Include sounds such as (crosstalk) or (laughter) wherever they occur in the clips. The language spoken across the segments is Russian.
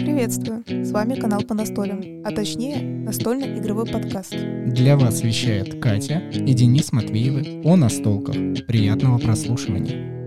Приветствую! С вами канал по настолям, а точнее настольный игровой подкаст. Для вас вещает Катя и Денис Матвеевы о настолках. Приятного прослушивания!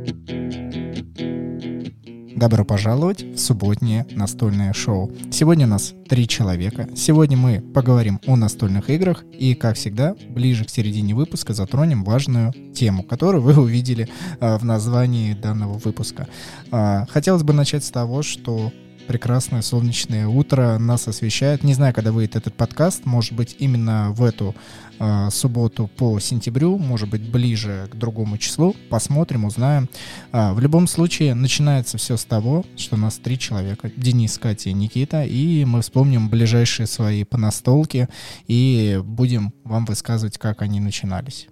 Добро пожаловать в субботнее настольное шоу. Сегодня у нас три человека. Сегодня мы поговорим о настольных играх и, как всегда, ближе к середине выпуска затронем важную тему, которую вы увидели э, в названии данного выпуска. Э, хотелось бы начать с того, что прекрасное солнечное утро нас освещает. Не знаю, когда выйдет этот подкаст, может быть, именно в эту э, субботу по сентябрю, может быть, ближе к другому числу. Посмотрим, узнаем. Э, в любом случае, начинается все с того, что у нас три человека. Денис, Катя и Никита. И мы вспомним ближайшие свои понастолки и будем вам высказывать, как они начинались.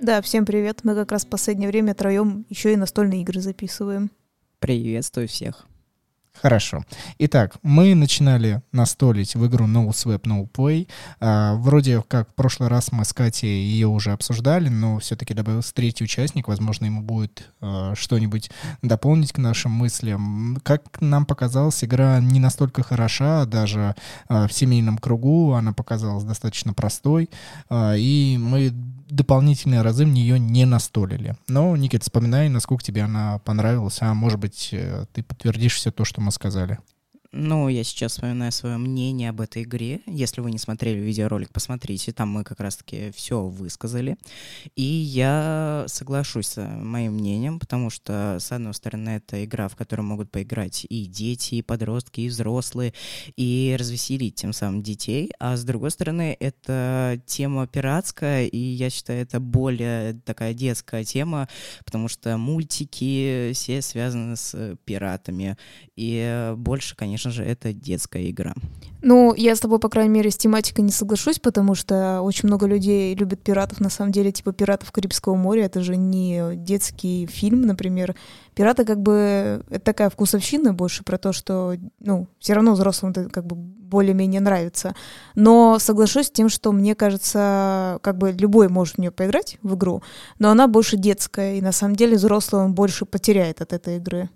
Да, всем привет. Мы как раз в последнее время троем еще и настольные игры записываем. Приветствую всех. Хорошо. Итак, мы начинали настолить в игру No Swap No Play. А, вроде как в прошлый раз мы с Катей ее уже обсуждали, но все-таки добавился третий участник. Возможно, ему будет а, что-нибудь дополнить к нашим мыслям. Как нам показалось, игра не настолько хороша, даже а, в семейном кругу она показалась достаточно простой. А, и мы дополнительные разы в нее не настолили. Но, Никит, вспоминай, насколько тебе она понравилась, а может быть, э, ты подтвердишь все то, что мы сказали. Ну, я сейчас вспоминаю свое мнение об этой игре. Если вы не смотрели видеоролик, посмотрите. Там мы как раз-таки все высказали. И я соглашусь с моим мнением, потому что, с одной стороны, это игра, в которой могут поиграть и дети, и подростки, и взрослые, и развеселить тем самым детей. А с другой стороны, это тема пиратская, и я считаю, это более такая детская тема, потому что мультики все связаны с пиратами. И больше, конечно, конечно же, это детская игра. Ну, я с тобой, по крайней мере, с тематикой не соглашусь, потому что очень много людей любят пиратов, на самом деле, типа «Пиратов Карибского моря», это же не детский фильм, например. «Пираты» как бы это такая вкусовщина больше про то, что, ну, все равно взрослым это как бы более-менее нравится. Но соглашусь с тем, что мне кажется, как бы любой может в нее поиграть, в игру, но она больше детская, и на самом деле взрослый он больше потеряет от этой игры.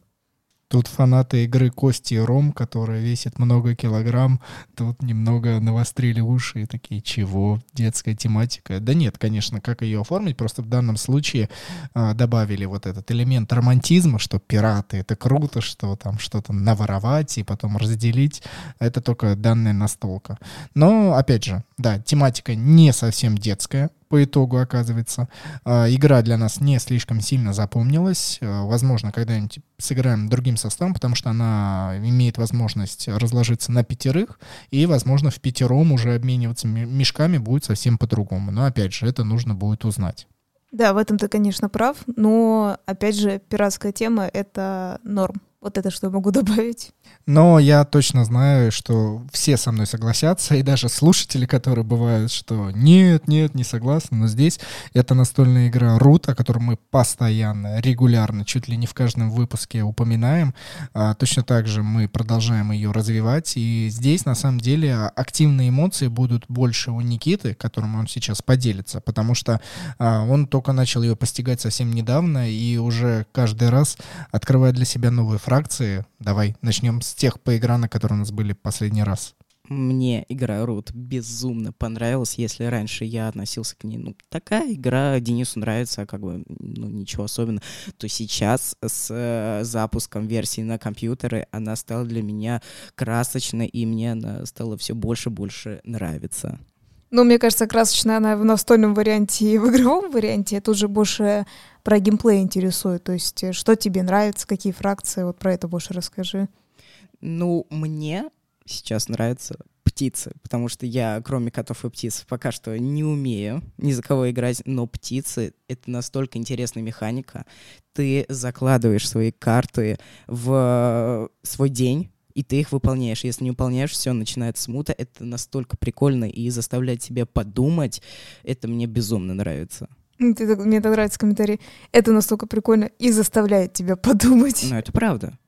Тут фанаты игры Кости и Ром, которая весит много килограмм, тут немного навострили уши и такие, чего? Детская тематика. Да нет, конечно, как ее оформить, просто в данном случае а, добавили вот этот элемент романтизма, что пираты — это круто, что там что-то наворовать и потом разделить. Это только данная настолка. Но, опять же, да, тематика не совсем детская, по итогу оказывается. А, игра для нас не слишком сильно запомнилась. А, возможно, когда-нибудь сыграем другим составом, потому что она имеет возможность разложиться на пятерых, и, возможно, в пятером уже обмениваться мешками будет совсем по-другому. Но, опять же, это нужно будет узнать. Да, в этом ты, конечно, прав, но, опять же, пиратская тема — это норм. Вот это что я могу (laughs) добавить. Но я точно знаю, что все со мной согласятся, и даже слушатели, которые бывают, что нет, нет, не согласны, но здесь это настольная игра Рут, о которой мы постоянно, регулярно, чуть ли не в каждом выпуске упоминаем. А, точно так же мы продолжаем ее развивать, и здесь на самом деле активные эмоции будут больше у Никиты, которым он сейчас поделится, потому что а, он только начал ее постигать совсем недавно, и уже каждый раз открывает для себя новые фракции. Давай начнем с тех поигранок, которые у нас были последний раз. Мне игра Рут безумно понравилась. Если раньше я относился к ней, ну, такая игра Денису нравится, а как бы, ну, ничего особенного, то сейчас с э, запуском версии на компьютеры она стала для меня красочной, и мне она стала все больше и больше нравиться. Ну, мне кажется, красочная она в настольном варианте и в игровом варианте. Тут же больше про геймплей интересует. То есть, э, что тебе нравится, какие фракции, вот про это больше расскажи. Ну, мне сейчас нравятся птицы, потому что я, кроме котов и птиц, пока что не умею ни за кого играть, но птицы — это настолько интересная механика. Ты закладываешь свои карты в свой день, и ты их выполняешь. Если не выполняешь, все, начинается смута. Это настолько прикольно и заставляет тебя подумать. Это мне безумно нравится. Мне так нравится комментарий. Это настолько прикольно и заставляет тебя (laughs) подумать. Ну, это правда.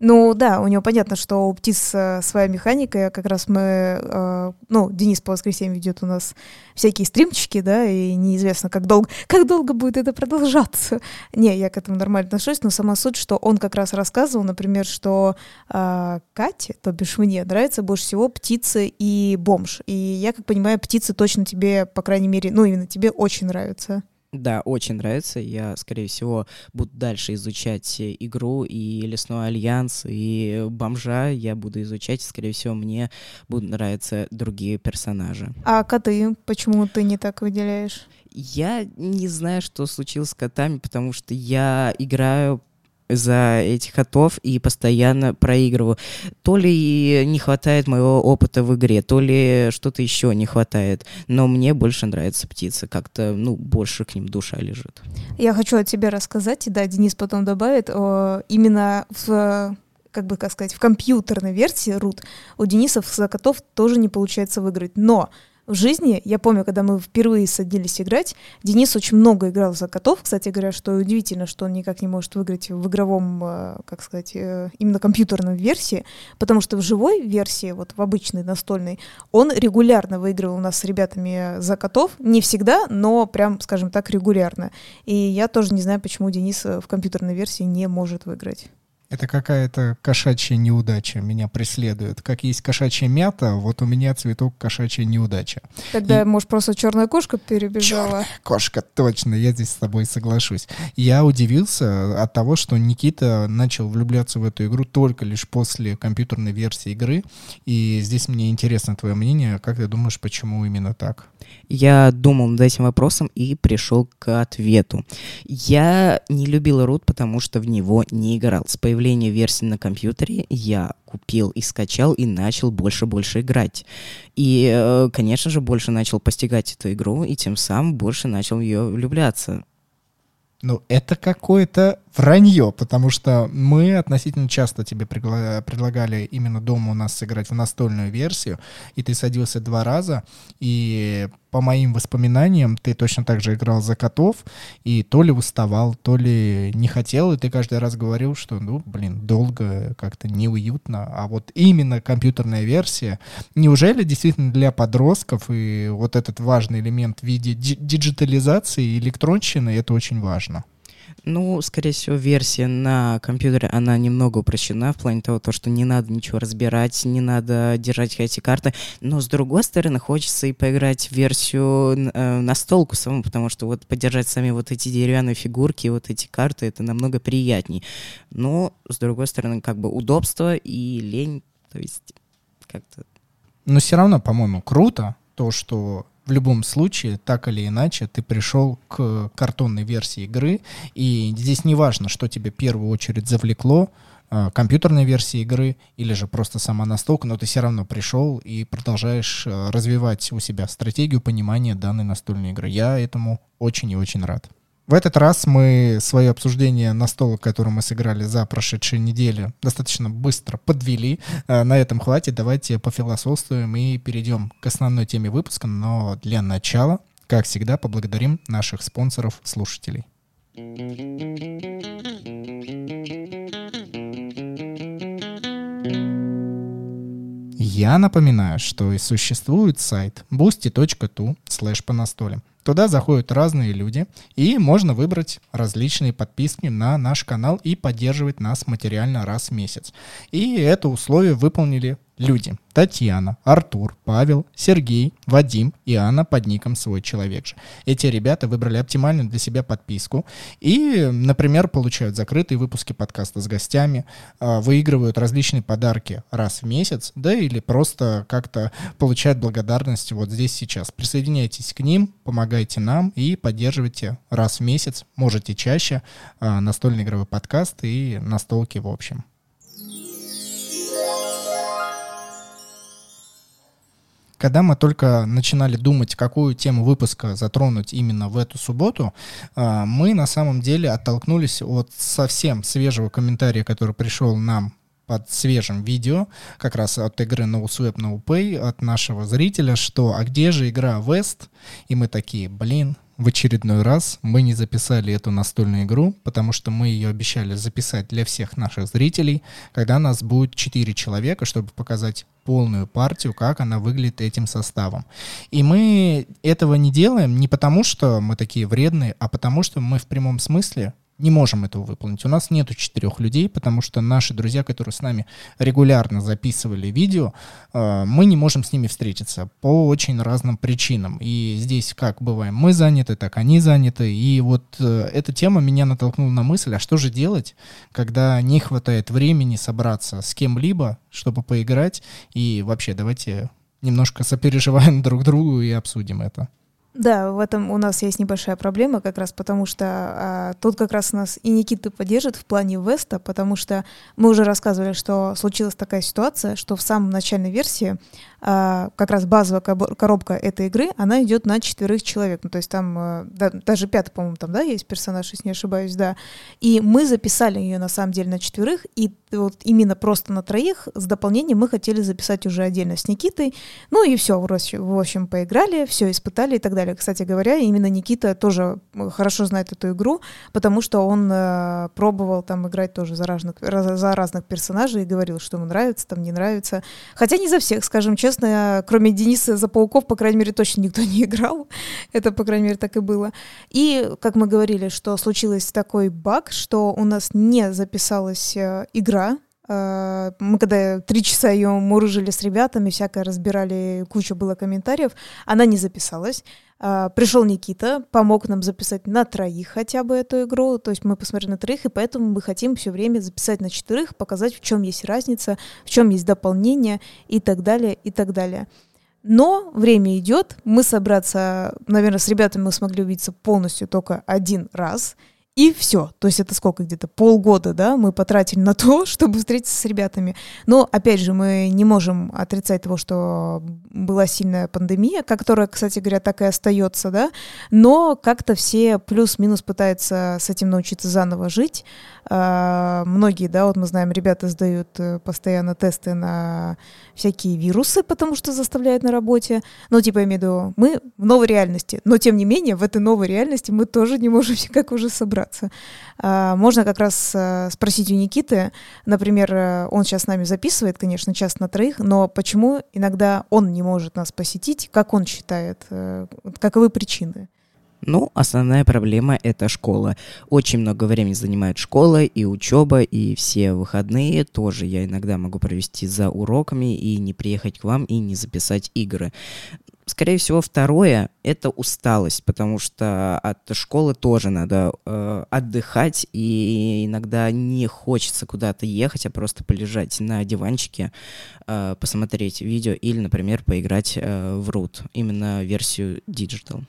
Ну да, у него понятно, что у птиц э, своя механика. Как раз мы, э, ну, Денис по воскресеньям ведет у нас всякие стримчики, да, и неизвестно, как долго, (laughs) как долго будет это продолжаться. (laughs) Не, я к этому нормально отношусь, но сама суть, что он как раз рассказывал, например, что э, Кате, то бишь мне, нравится больше всего птицы и бомж. И я, как понимаю, птицы точно тебе, по крайней мере, ну, именно тебе очень нравятся. Да, очень нравится. Я, скорее всего, буду дальше изучать игру и Лесной Альянс, и Бомжа я буду изучать. Скорее всего, мне будут нравиться другие персонажи. А коты? Почему ты не так выделяешь? Я не знаю, что случилось с котами, потому что я играю за этих котов и постоянно проигрываю. То ли не хватает моего опыта в игре, то ли что-то еще не хватает. Но мне больше нравятся птицы. Как-то, ну, больше к ним душа лежит. Я хочу о тебе рассказать, да, Денис потом добавит, о, именно в как бы, как сказать, в компьютерной версии root у Денисов за котов тоже не получается выиграть. Но в жизни, я помню, когда мы впервые садились играть, Денис очень много играл за котов. Кстати говоря, что удивительно, что он никак не может выиграть в игровом, э, как сказать, э, именно компьютерном версии, потому что в живой версии, вот в обычной настольной, он регулярно выигрывал у нас с ребятами за котов. Не всегда, но прям, скажем так, регулярно. И я тоже не знаю, почему Денис в компьютерной версии не может выиграть. Это какая-то кошачья неудача меня преследует. Как есть кошачья мята, вот у меня цветок кошачья неудача. Тогда, И... может, просто черная кошка перебежала? Черная кошка, точно, я здесь с тобой соглашусь. Я удивился от того, что Никита начал влюбляться в эту игру только лишь после компьютерной версии игры. И здесь мне интересно твое мнение. Как ты думаешь, почему именно так? Я думал над этим вопросом и пришел к ответу. Я не любил Рут, потому что в него не играл. С появления версии на компьютере я купил и скачал и начал больше-больше играть. И, э, конечно же, больше начал постигать эту игру, и тем самым больше начал в нее влюбляться. Ну, это какое-то вранье, потому что мы относительно часто тебе предлагали именно дома у нас сыграть в настольную версию, и ты садился два раза, и по моим воспоминаниям ты точно так же играл за котов, и то ли уставал, то ли не хотел, и ты каждый раз говорил, что, ну, блин, долго, как-то неуютно, а вот именно компьютерная версия, неужели действительно для подростков и вот этот важный элемент в виде диджитализации, электронщины, это очень важно? Ну, скорее всего, версия на компьютере, она немного упрощена в плане того, то, что не надо ничего разбирать, не надо держать эти карты. Но, с другой стороны, хочется и поиграть в версию э, на столку самому, потому что вот подержать сами вот эти деревянные фигурки, вот эти карты, это намного приятней. Но, с другой стороны, как бы удобство и лень, то есть как-то... Но все равно, по-моему, круто то, что в любом случае, так или иначе, ты пришел к картонной версии игры, и здесь не важно, что тебе в первую очередь завлекло, а, компьютерной версии игры или же просто сама настолка, но ты все равно пришел и продолжаешь а, развивать у себя стратегию понимания данной настольной игры. Я этому очень и очень рад. В этот раз мы свое обсуждение на стол, который мы сыграли за прошедшие недели, достаточно быстро подвели. Э, на этом хватит. Давайте пофилософствуем и перейдем к основной теме выпуска. Но для начала, как всегда, поблагодарим наших спонсоров-слушателей. Я напоминаю, что и существует сайт boosty.tu slash по настолям. Туда заходят разные люди, и можно выбрать различные подписки на наш канал и поддерживать нас материально раз в месяц. И это условие выполнили люди. Татьяна, Артур, Павел, Сергей, Вадим и Анна под ником «Свой человек же». Эти ребята выбрали оптимальную для себя подписку и, например, получают закрытые выпуски подкаста с гостями, а, выигрывают различные подарки раз в месяц, да или просто как-то получают благодарность вот здесь сейчас. Присоединяйтесь к ним, помогайте нам и поддерживайте раз в месяц, можете чаще, а, настольный игровой подкаст и настолки в общем. Когда мы только начинали думать, какую тему выпуска затронуть именно в эту субботу, а, мы на самом деле оттолкнулись от совсем свежего комментария, который пришел нам под свежим видео, как раз от игры No Swap No Pay, от нашего зрителя, что «А где же игра West?» И мы такие, блин, в очередной раз мы не записали эту настольную игру, потому что мы ее обещали записать для всех наших зрителей, когда нас будет 4 человека, чтобы показать полную партию, как она выглядит этим составом. И мы этого не делаем не потому, что мы такие вредные, а потому что мы в прямом смысле не можем этого выполнить. У нас нету четырех людей, потому что наши друзья, которые с нами регулярно записывали видео, э, мы не можем с ними встретиться по очень разным причинам. И здесь как бываем, мы заняты, так они заняты. И вот э, эта тема меня натолкнула на мысль, а что же делать, когда не хватает времени собраться с кем-либо, чтобы поиграть. И вообще давайте немножко сопереживаем (laughs) друг другу и обсудим это. Да, в этом у нас есть небольшая проблема, как раз потому что а, тут как раз нас и Никита поддержит в плане Веста, потому что мы уже рассказывали, что случилась такая ситуация, что в самом начальной версии а, как раз базовая коробка этой игры, она идет на четверых человек, ну то есть там а, да, даже пятый, по-моему, там, да, есть персонаж, если не ошибаюсь, да, и мы записали ее на самом деле на четверых, и вот именно просто на троих с дополнением мы хотели записать уже отдельно с Никитой, ну и все, в общем, поиграли, все испытали и так далее далее. Кстати говоря, именно Никита тоже э, хорошо знает эту игру, потому что он э, пробовал там играть тоже за разных, за разных персонажей и говорил, что ему нравится, там не нравится. Хотя не за всех, скажем честно, кроме Дениса за пауков, по крайней мере, точно никто (laughs) не играл. Это, по крайней мере, так и было. И, как мы говорили, что случилось такой баг, что у нас не записалась э, игра, мы когда три часа ее мурыжили с ребятами, всякое разбирали, куча было комментариев, она не записалась. Э, пришел Никита, помог нам записать на троих хотя бы эту игру, то есть мы посмотрели на троих, и поэтому мы хотим все время записать на четырех, показать, в чем есть разница, в чем есть дополнение и так далее, и так далее. Но время идет, мы собраться, наверное, с ребятами мы смогли увидеться полностью только один раз — и все. То есть это сколько где-то полгода, да, мы потратили на то, (laughs) чтобы встретиться с ребятами. Но, опять же, мы не можем отрицать того, что была сильная пандемия, которая, кстати говоря, так и остается, да, но как-то все плюс-минус пытаются с этим научиться заново жить. А, многие, да, вот мы знаем, ребята сдают э, постоянно тесты на всякие вирусы, потому что заставляют на работе. Ну, типа, я имею в виду, мы в новой реальности. Но, тем не менее, в этой новой реальности мы тоже не можем (laughs) никак уже собраться. А, можно как раз э, спросить у Никиты, например, э, он сейчас с нами записывает, конечно, час на троих, но почему иногда он не может нас посетить, как он считает, каковы причины? Ну, основная проблема — это школа. Очень много времени занимает школа и учеба, и все выходные тоже я иногда могу провести за уроками и не приехать к вам и не записать игры. Скорее всего, второе — это усталость, потому что от школы тоже надо э, отдыхать, и иногда не хочется куда-то ехать, а просто полежать на диванчике, э, посмотреть видео или, например, поиграть э, в Root, именно версию Digital.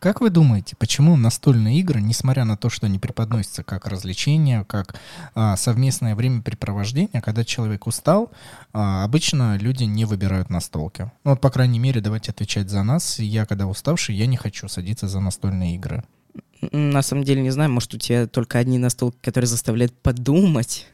Как вы думаете, почему настольные игры, несмотря на то, что они преподносятся как развлечение, как а, совместное времяпрепровождение, когда человек устал, а, обычно люди не выбирают настолки? Ну вот, по крайней мере, давайте отвечать за нас. Я, когда уставший, я не хочу садиться за настольные игры. На самом деле не знаю, может, у тебя только одни настолки, которые заставляют подумать.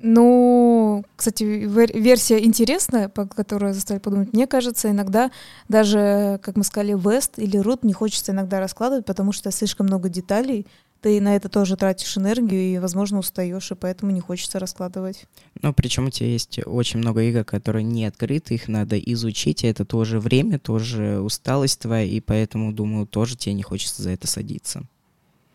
Ну, кстати, версия интересная, по которой заставили подумать. Мне кажется, иногда даже, как мы сказали, Вест или Рут не хочется иногда раскладывать, потому что слишком много деталей. Ты на это тоже тратишь энергию и, возможно, устаешь, и поэтому не хочется раскладывать. Ну, причем у тебя есть очень много игр, которые не открыты, их надо изучить, и это тоже время, тоже усталость твоя, и поэтому, думаю, тоже тебе не хочется за это садиться.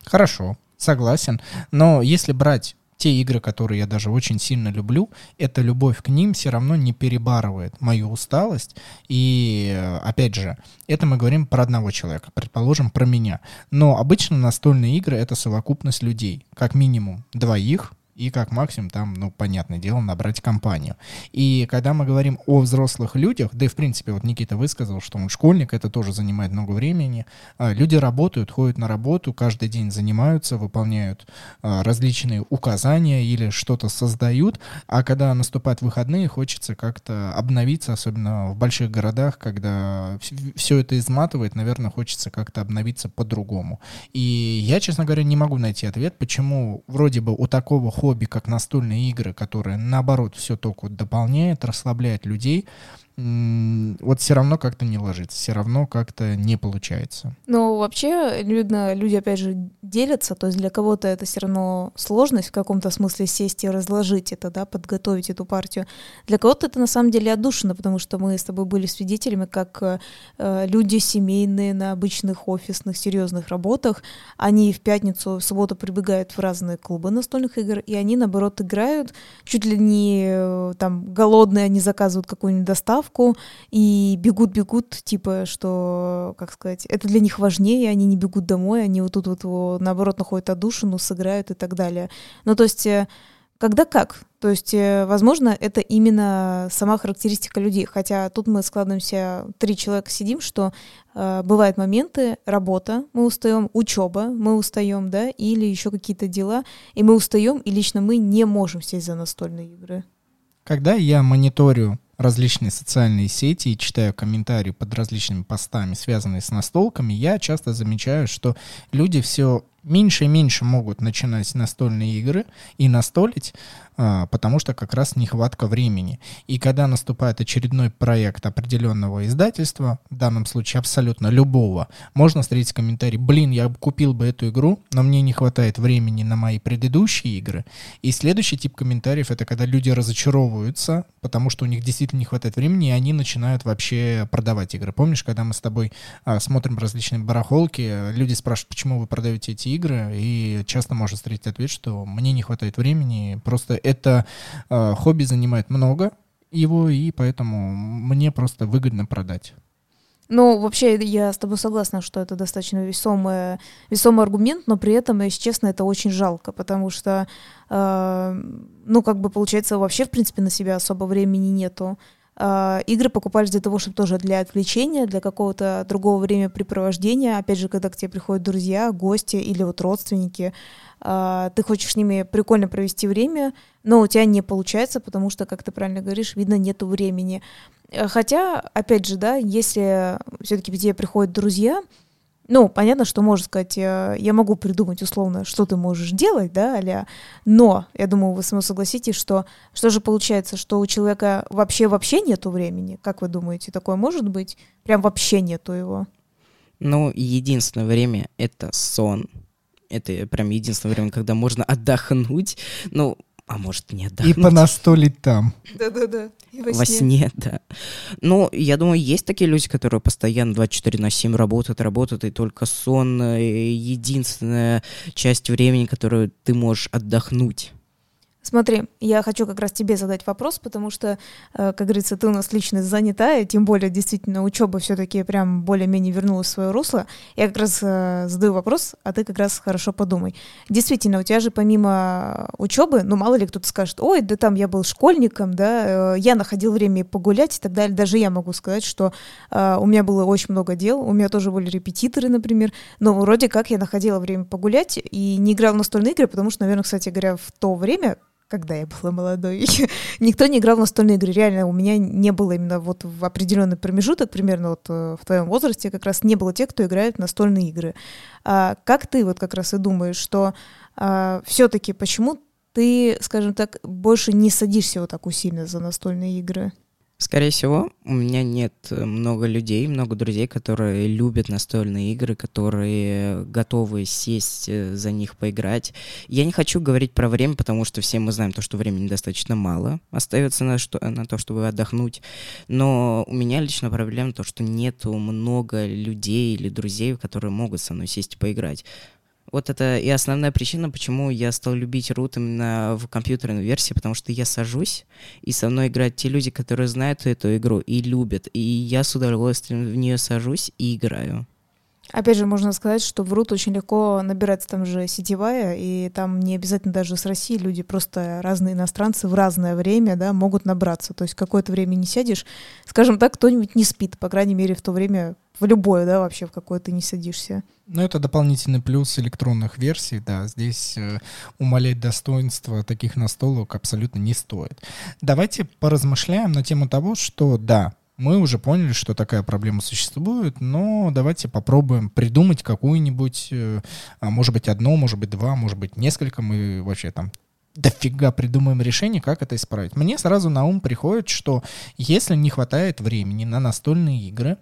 Хорошо, согласен. Но если брать те игры, которые я даже очень сильно люблю, эта любовь к ним все равно не перебарывает мою усталость. И, опять же, это мы говорим про одного человека, предположим, про меня. Но обычно настольные игры — это совокупность людей, как минимум двоих, и как максимум там, ну, понятное дело, набрать компанию. И когда мы говорим о взрослых людях, да и в принципе, вот Никита высказал, что он школьник, это тоже занимает много времени. А, люди работают, ходят на работу, каждый день занимаются, выполняют а, различные указания или что-то создают, а когда наступают выходные, хочется как-то обновиться, особенно в больших городах, когда все это изматывает, наверное, хочется как-то обновиться по-другому. И я, честно говоря, не могу найти ответ, почему вроде бы у такого хобби, как настольные игры, которые, наоборот, все только дополняет, расслабляет людей, вот все равно как-то не ложится, все равно как-то не получается. Ну, вообще, видно, люди, опять же, делятся, то есть для кого-то это все равно сложность в каком-то смысле сесть и разложить это, да, подготовить эту партию. Для кого-то это на самом деле отдушина, потому что мы с тобой были свидетелями, как э, люди семейные на обычных офисных серьезных работах, они в пятницу, в субботу прибегают в разные клубы настольных игр, и они, наоборот, играют, чуть ли не э, там голодные, они заказывают какую-нибудь доставку, доставку и бегут-бегут, типа, что, как сказать, это для них важнее, они не бегут домой, они вот тут вот, наоборот, находят отдушину, сыграют и так далее. Ну, то есть э, когда как. То есть, э, возможно, это именно сама характеристика людей. Хотя тут мы складываемся, три человека сидим, что э, бывают моменты, работа, мы устаем, учеба, мы устаем, да, или еще какие-то дела, и мы устаем, и лично мы не можем сесть за настольные игры. Когда я мониторю различные социальные сети и читаю комментарии под различными постами, связанные с настолками, я часто замечаю, что люди все меньше и меньше могут начинать настольные игры и настолить, а, потому что как раз нехватка времени. И когда наступает очередной проект определенного издательства, в данном случае абсолютно любого, можно встретить комментарий, блин, я купил бы эту игру, но мне не хватает времени на мои предыдущие игры. И следующий тип комментариев это когда люди разочаровываются, потому что у них действительно не хватает времени, и они начинают вообще продавать игры. Помнишь, когда мы с тобой а, смотрим различные барахолки, люди спрашивают, почему вы продаете эти игры, и часто можно встретить ответ, что мне не хватает времени, просто это э, хобби занимает много его, и поэтому мне просто выгодно продать. Ну, вообще, я с тобой согласна, что это достаточно весомый, весомый аргумент, но при этом, если честно, это очень жалко, потому что, э, ну, как бы получается, вообще, в принципе, на себя особо времени нету. Э, игры покупались для того, чтобы тоже для отвлечения, для какого-то другого времяпрепровождения. Опять же, когда к тебе приходят друзья, гости или вот родственники, э, ты хочешь с ними прикольно провести время, но у тебя не получается, потому что, как ты правильно говоришь, видно, нету времени. Э, хотя, опять же, да, если все-таки к тебе приходят друзья, ну, понятно, что можно сказать, я, я могу придумать условно, что ты можешь делать, да, аля, но, я думаю, вы со мной согласитесь, что что же получается, что у человека вообще-вообще нету времени? Как вы думаете, такое может быть? Прям вообще нету его? Ну, единственное время — это сон. Это прям единственное время, когда можно отдохнуть. Ну, а может не отдохнуть. И понастолить там. Да-да-да. Во, во сне. сне, да. Ну, я думаю, есть такие люди, которые постоянно 24 на 7 работают, работают, и только сон — единственная часть времени, которую ты можешь отдохнуть. Смотри, я хочу как раз тебе задать вопрос, потому что, э, как говорится, ты у нас личность занятая, тем более действительно учеба все-таки прям более-менее вернулась в свое русло. Я как раз э, задаю вопрос, а ты как раз хорошо подумай. Действительно, у тебя же помимо учебы, ну мало ли кто-то скажет, ой, да там я был школьником, да, э, я находил время погулять и так далее. Даже я могу сказать, что у меня было очень много дел, у меня тоже были репетиторы, например, но вроде как я находила время погулять и не играла в настольные игры, потому что, наверное, кстати говоря, в то время когда я была молодой, (laughs) никто не играл в настольные игры. Реально, у меня не было именно вот в определенный промежуток, примерно вот э, в твоем возрасте, как раз не было тех, кто играет в настольные игры. А как ты вот как раз и думаешь, что а, все-таки почему ты, скажем так, больше не садишься вот так усиленно за настольные игры? Скорее всего, у меня нет э, много людей, много друзей, которые любят настольные игры, которые готовы сесть э, за них поиграть. Я не хочу говорить про время, потому что все мы знаем то, что времени достаточно мало остается на, что, на то, чтобы отдохнуть. Но у меня лично проблема то, что нету много людей или друзей, которые могут со мной сесть и поиграть. Вот это и основная причина, почему я стал любить рут именно в компьютерной версии, потому что я сажусь, и со мной играют те люди, которые знают эту игру и любят, и я с удовольствием в нее сажусь и играю. Опять же, можно сказать, что в рут очень легко набираться там же сетевая, и там не обязательно даже с России люди, просто разные иностранцы в разное время, да, могут набраться. То есть какое-то время не сядешь, скажем так, кто-нибудь не спит, по крайней мере, в то время, в любое, да, вообще, в какое ты не садишься. Ну, это дополнительный плюс электронных версий, да. Здесь э, умалять достоинство таких настолок абсолютно не стоит. Давайте поразмышляем на тему того, что, да, мы уже поняли, что такая проблема существует, но давайте попробуем придумать какую-нибудь, э, а, может быть, одно, может быть, два, может быть, несколько. Мы вообще там дофига придумаем решение, как это исправить. Мне сразу на ум приходит, что если не хватает времени на настольные игры,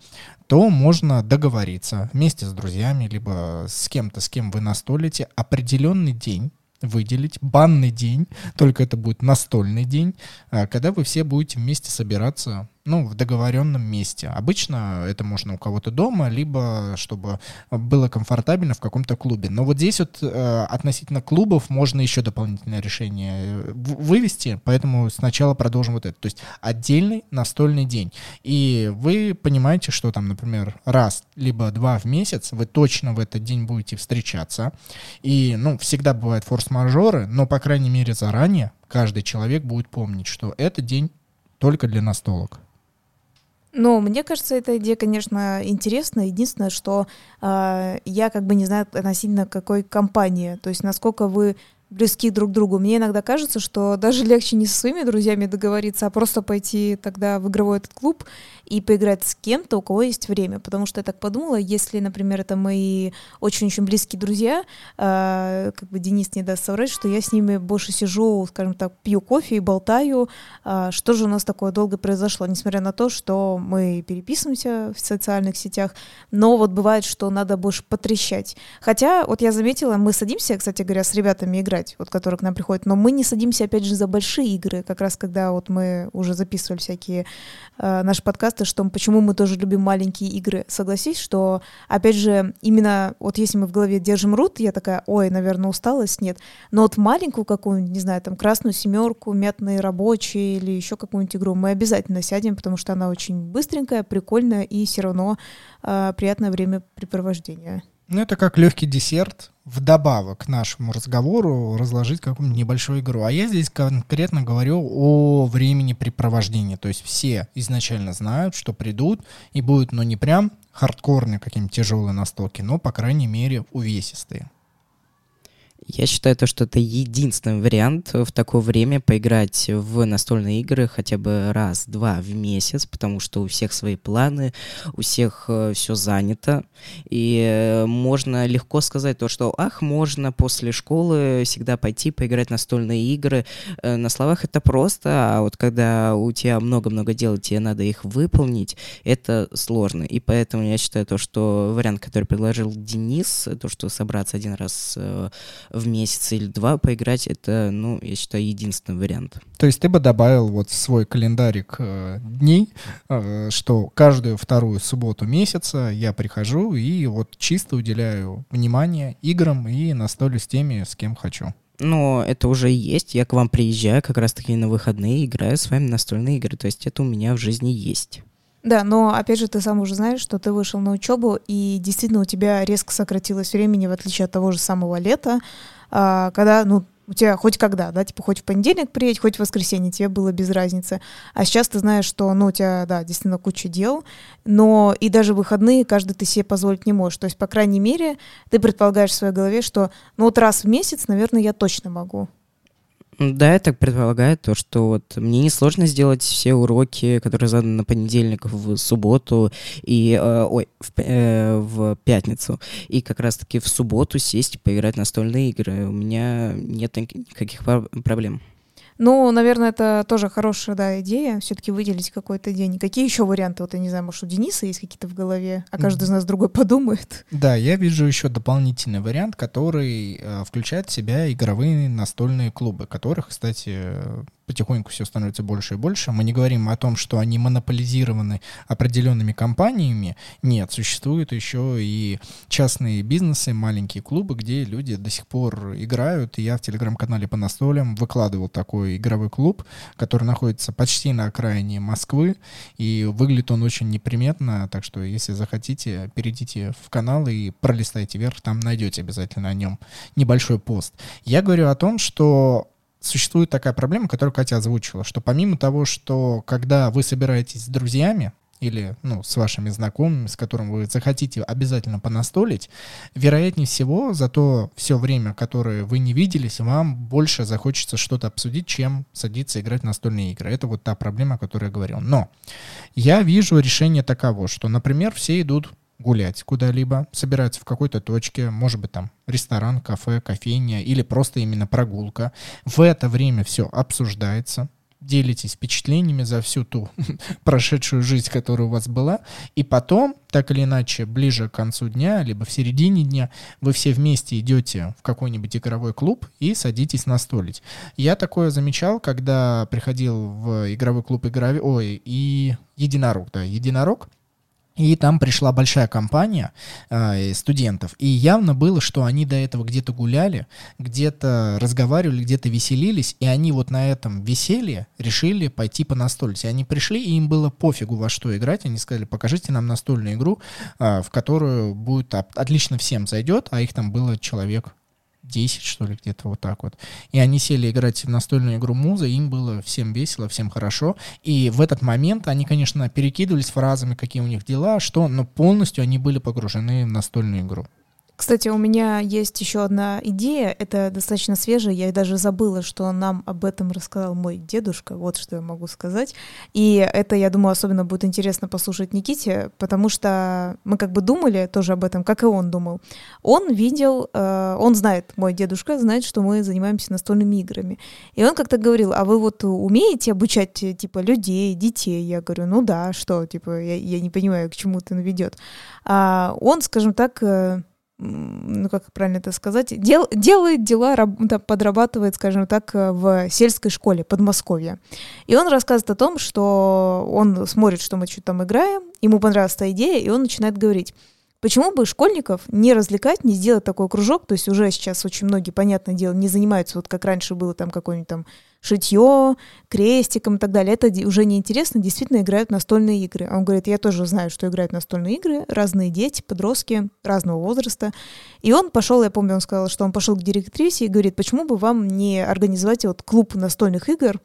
то можно договориться вместе с друзьями, либо с кем-то, с кем вы настолите, определенный день выделить банный день, только это будет настольный день, а, когда вы все будете вместе собираться ну, в договоренном месте. Обычно это можно у кого-то дома, либо чтобы было комфортабельно в каком-то клубе. Но вот здесь вот э, относительно клубов можно еще дополнительное решение э, вывести, поэтому сначала продолжим вот это. То есть отдельный настольный день. И вы понимаете, что там, например, раз либо два в месяц вы точно в этот день будете встречаться. И, ну, всегда бывают форс-мажоры, но, по крайней мере, заранее каждый человек будет помнить, что это день только для настолок. Ну, мне кажется, эта идея, конечно, интересна. Единственное, что э, я как бы не знаю относительно какой компании. То есть насколько вы близки друг к другу. Мне иногда кажется, что даже легче не со своими друзьями договориться, а просто пойти тогда в игровой этот клуб и поиграть с кем-то, у кого есть время. Потому что я так подумала, если, например, это мои очень-очень близкие друзья, э, как бы Денис не даст соврать, что я с ними больше сижу, скажем так, пью кофе и болтаю, э, что же у нас такое долго произошло, несмотря на то, что мы переписываемся в социальных сетях, но вот бывает, что надо больше потрещать. Хотя, вот я заметила, мы садимся, кстати говоря, с ребятами играть, вот которые к нам приходят, но мы не садимся, опять же, за большие игры, как раз когда вот мы уже записывали всякие э, наши подкасты, подкаста, что почему мы тоже любим маленькие игры. Согласись, что, опять же, именно вот если мы в голове держим рут, я такая, ой, наверное, усталость, нет. Но вот маленькую какую-нибудь, не знаю, там, красную семерку, мятные рабочие или еще какую-нибудь игру мы обязательно сядем, потому что она очень быстренькая, прикольная и все равно э, приятное времяпрепровождение. Ну, это как легкий десерт, вдобавок к нашему разговору разложить какую-нибудь небольшую игру. А я здесь конкретно говорю о времени препровождения. То есть все изначально знают, что придут и будут, ну, не прям хардкорные какие-нибудь тяжелые настолки, но, по крайней мере, увесистые. Я считаю, то, что это единственный вариант в такое время поиграть в настольные игры хотя бы раз-два в месяц, потому что у всех свои планы, у всех э, все занято, и э, можно легко сказать то, что ах, можно после школы всегда пойти поиграть в настольные игры. Э, на словах это просто, а вот когда у тебя много-много дел, тебе надо их выполнить, это сложно. И поэтому я считаю то, что вариант, который предложил Денис, то, что собраться один раз в месяц или два поиграть, это, ну, я считаю, единственный вариант. То есть ты бы добавил вот в свой календарик э, дней, э, что каждую вторую субботу месяца я прихожу и вот чисто уделяю внимание играм и настолю с теми, с кем хочу. Но это уже есть. Я к вам приезжаю как раз-таки на выходные, играю с вами настольные игры. То есть это у меня в жизни есть. Да, но опять же, ты сам уже знаешь, что ты вышел на учебу, и действительно у тебя резко сократилось времени, в отличие от того же самого лета, а, когда, ну, у тебя хоть когда, да, типа хоть в понедельник приедь, хоть в воскресенье, тебе было без разницы. А сейчас ты знаешь, что, ну, у тебя, да, действительно куча дел, но и даже выходные каждый ты себе позволить не можешь. То есть, по крайней мере, ты предполагаешь в своей голове, что, ну, вот раз в месяц, наверное, я точно могу. Да, я так предполагаю, то, что вот мне несложно сделать все уроки, которые заданы на понедельник, в субботу и, э, ой, в, э, в пятницу. И как раз-таки в субботу сесть и поиграть настольные игры. У меня нет никаких проблем. Ну, наверное, это тоже хорошая да, идея, все-таки выделить какой-то день. Какие еще варианты? Вот я не знаю, может, у Дениса есть какие-то в голове, а каждый из нас другой подумает. Да, я вижу еще дополнительный вариант, который э, включает в себя игровые настольные клубы, которых, кстати, потихоньку все становится больше и больше. Мы не говорим о том, что они монополизированы определенными компаниями. Нет, существуют еще и частные бизнесы, маленькие клубы, где люди до сих пор играют. И я в телеграм-канале по настолям выкладывал такой игровой клуб, который находится почти на окраине Москвы. И выглядит он очень неприметно, так что если захотите, перейдите в канал и пролистайте вверх, там найдете обязательно о нем небольшой пост. Я говорю о том, что существует такая проблема, которую Катя озвучила, что помимо того, что когда вы собираетесь с друзьями, или ну, с вашими знакомыми, с которым вы захотите обязательно понастолить, вероятнее всего, за то все время, которое вы не виделись, вам больше захочется что-то обсудить, чем садиться играть в настольные игры. Это вот та проблема, о которой я говорил. Но я вижу решение таково, что, например, все идут гулять куда-либо, собираются в какой-то точке, может быть, там ресторан, кафе, кофейня или просто именно прогулка. В это время все обсуждается, делитесь впечатлениями за всю ту (laughs) прошедшую жизнь, которая у вас была, и потом, так или иначе, ближе к концу дня, либо в середине дня, вы все вместе идете в какой-нибудь игровой клуб и садитесь настолить. Я такое замечал, когда приходил в игровой клуб игрови... Ой, и Единорог, да, Единорог — и там пришла большая компания э, студентов. И явно было, что они до этого где-то гуляли, где-то разговаривали, где-то веселились. И они вот на этом веселье решили пойти по настольности. Они пришли, и им было пофигу во что играть. Они сказали, покажите нам настольную игру, э, в которую будет отлично всем зайдет. А их там было человек 10, что ли, где-то вот так вот. И они сели играть в настольную игру Муза, им было всем весело, всем хорошо. И в этот момент они, конечно, перекидывались фразами, какие у них дела, что, но полностью они были погружены в настольную игру. Кстати, у меня есть еще одна идея, это достаточно свежая, я даже забыла, что нам об этом рассказал мой дедушка, вот что я могу сказать. И это, я думаю, особенно будет интересно послушать Никите, потому что мы как бы думали тоже об этом, как и он думал. Он видел, э, он знает, мой дедушка знает, что мы занимаемся настольными играми. И он как-то говорил, а вы вот умеете обучать, типа, людей, детей? Я говорю, ну да, что, типа, я, я не понимаю, к чему это ведет. А он, скажем так, э, ну как правильно это сказать, дел, делает дела, подрабатывает, скажем так, э, в сельской школе Подмосковья. И он рассказывает о том, что он смотрит, что мы что-то там играем, ему понравилась эта идея, и он начинает говорить, Почему бы школьников не развлекать, не сделать такой кружок? То есть уже сейчас очень многие, понятное дело, не занимаются, вот как раньше было там какой-нибудь там шитье, крестиком и так далее. Это уже неинтересно, действительно играют настольные игры. А он говорит, я тоже знаю, что играют настольные игры, разные дети, подростки разного возраста. И он пошел, я помню, он сказал, что он пошел к директрисе и говорит, почему бы вам не организовать вот клуб настольных игр,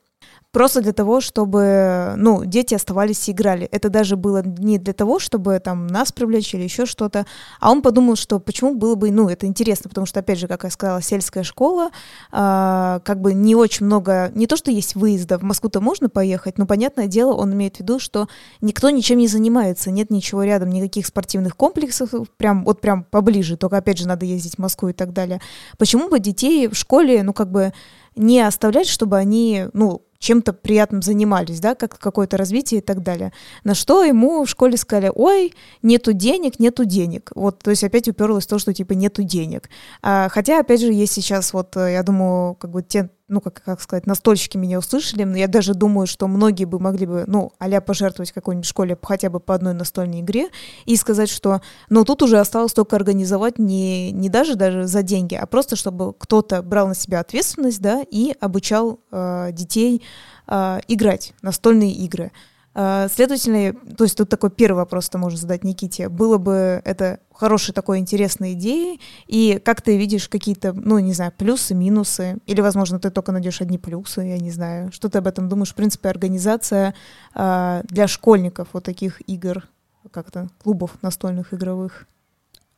просто для того, чтобы, ну, дети оставались и играли. Это даже было не для того, чтобы там нас привлечь или еще что-то, а он подумал, что почему было бы, ну, это интересно, потому что, опять же, как я сказала, сельская школа, э, как бы не очень много, не то, что есть выезда, в Москву-то можно поехать, но, понятное дело, он имеет в виду, что никто ничем не занимается, нет ничего рядом, никаких спортивных комплексов, прям, вот прям поближе, только, опять же, надо ездить в Москву и так далее. Почему бы детей в школе, ну, как бы не оставлять, чтобы они, ну, чем-то приятным занимались, да, как какое-то развитие и так далее. На что ему в школе сказали, ой, нету денег, нету денег. Вот, то есть опять уперлось то, что типа нету денег. А, хотя, опять же, есть сейчас вот, э, я думаю, как бы те ну, как, как сказать, настольщики меня услышали, но я даже думаю, что многие бы могли бы, ну, а пожертвовать какой-нибудь школе хотя бы по одной настольной игре и сказать, что, ну, тут уже осталось только организовать не, не даже даже за деньги, а просто чтобы кто-то брал на себя ответственность, да, и обучал э, детей э, играть настольные игры. А, следовательно, то есть тут такой первый вопрос ты можешь задать Никите. Было бы это хорошей такой интересной идеей, и как ты видишь какие-то, ну, не знаю, плюсы, минусы, или, возможно, ты только найдешь одни плюсы, я не знаю. Что ты об этом думаешь? В принципе, организация э, для школьников вот таких игр, как-то клубов настольных игровых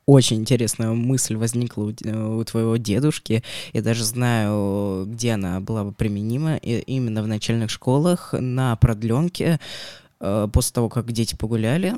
очень интересная мысль возникла у, у твоего дедушки. Я даже знаю, где она была бы применима. И именно в начальных школах на продленке э, после того, как дети погуляли,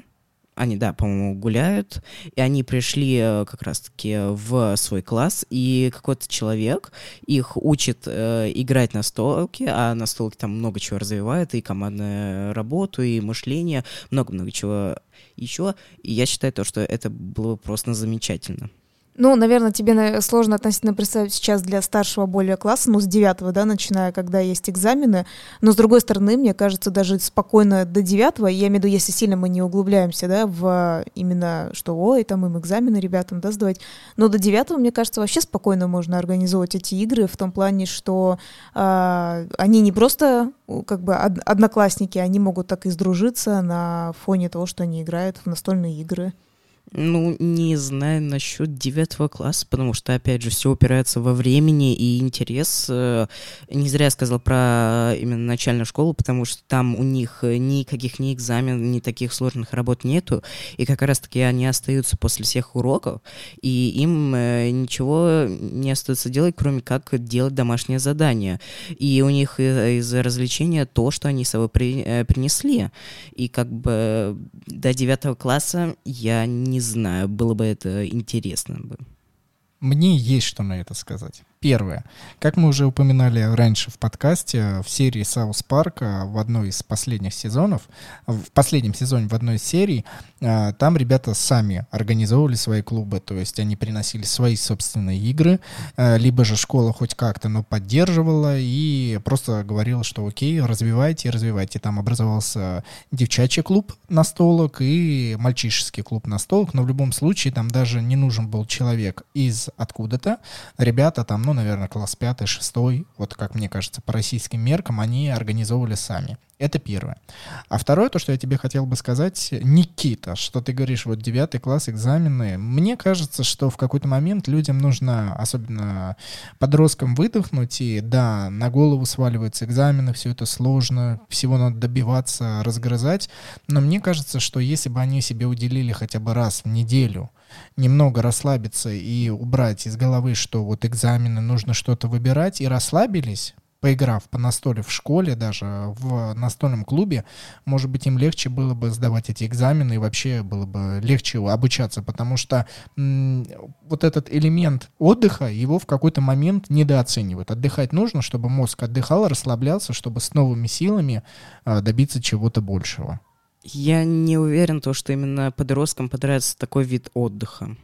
они, да, по-моему, гуляют, и они пришли э, как раз-таки в свой класс, и какой-то человек их учит э, играть на столке, а на столке там много чего развивает, и командную работу, и мышление, много-много чего еще. И я считаю то, что это было просто замечательно. Ну, наверное, тебе сложно относительно представить сейчас для старшего более класса, ну, с девятого, да, начиная, когда есть экзамены. Но, с другой стороны, мне кажется, даже спокойно до девятого, я имею в виду, если сильно мы не углубляемся, да, в именно, что, ой, там им экзамены ребятам, да, сдавать. Но до девятого, мне кажется, вообще спокойно можно организовывать эти игры в том плане, что э, они не просто как бы од- одноклассники, они могут так и сдружиться на фоне того, что они играют в настольные игры. Ну, не знаю насчет девятого класса, потому что, опять же, все упирается во времени и интерес. Э, не зря я сказал про именно начальную школу, потому что там у них никаких ни экзаменов, ни таких сложных работ нету, и как раз-таки они остаются после всех уроков, и им э, ничего не остается делать, кроме как делать домашнее задание. И у них из развлечения то, что они с собой при, э, принесли. И как бы до девятого класса я не не знаю, было бы это интересно бы. Мне есть что на это сказать. Первое. Как мы уже упоминали раньше в подкасте, в серии Саус Парка в одной из последних сезонов, в последнем сезоне в одной из серий, а, там ребята сами организовывали свои клубы, то есть они приносили свои собственные игры, а, либо же школа хоть как-то, но поддерживала и просто говорила, что окей, развивайте, развивайте. Там образовался девчачий клуб настолок и мальчишеский клуб настолок, но в любом случае там даже не нужен был человек из откуда-то. Ребята там, ну, наверное, класс 5 6 вот как мне кажется, по российским меркам, они организовывали сами. Это первое. А второе, то, что я тебе хотел бы сказать, Никита, что ты говоришь, вот девятый класс, экзамены. Мне кажется, что в какой-то момент людям нужно, особенно подросткам, выдохнуть, и да, на голову сваливаются экзамены, все это сложно, всего надо добиваться, разгрызать, но мне кажется, что если бы они себе уделили хотя бы раз в неделю немного расслабиться и убрать из головы, что вот экзамены, нужно что-то выбирать, и расслабились, поиграв по настоле в школе, даже в настольном клубе, может быть, им легче было бы сдавать эти экзамены и вообще было бы легче обучаться, потому что вот этот элемент отдыха, его в какой-то момент недооценивают. Отдыхать нужно, чтобы мозг отдыхал, расслаблялся, чтобы с новыми силами а, добиться чего-то большего. Я не уверен, то, что именно подросткам понравится такой вид отдыха.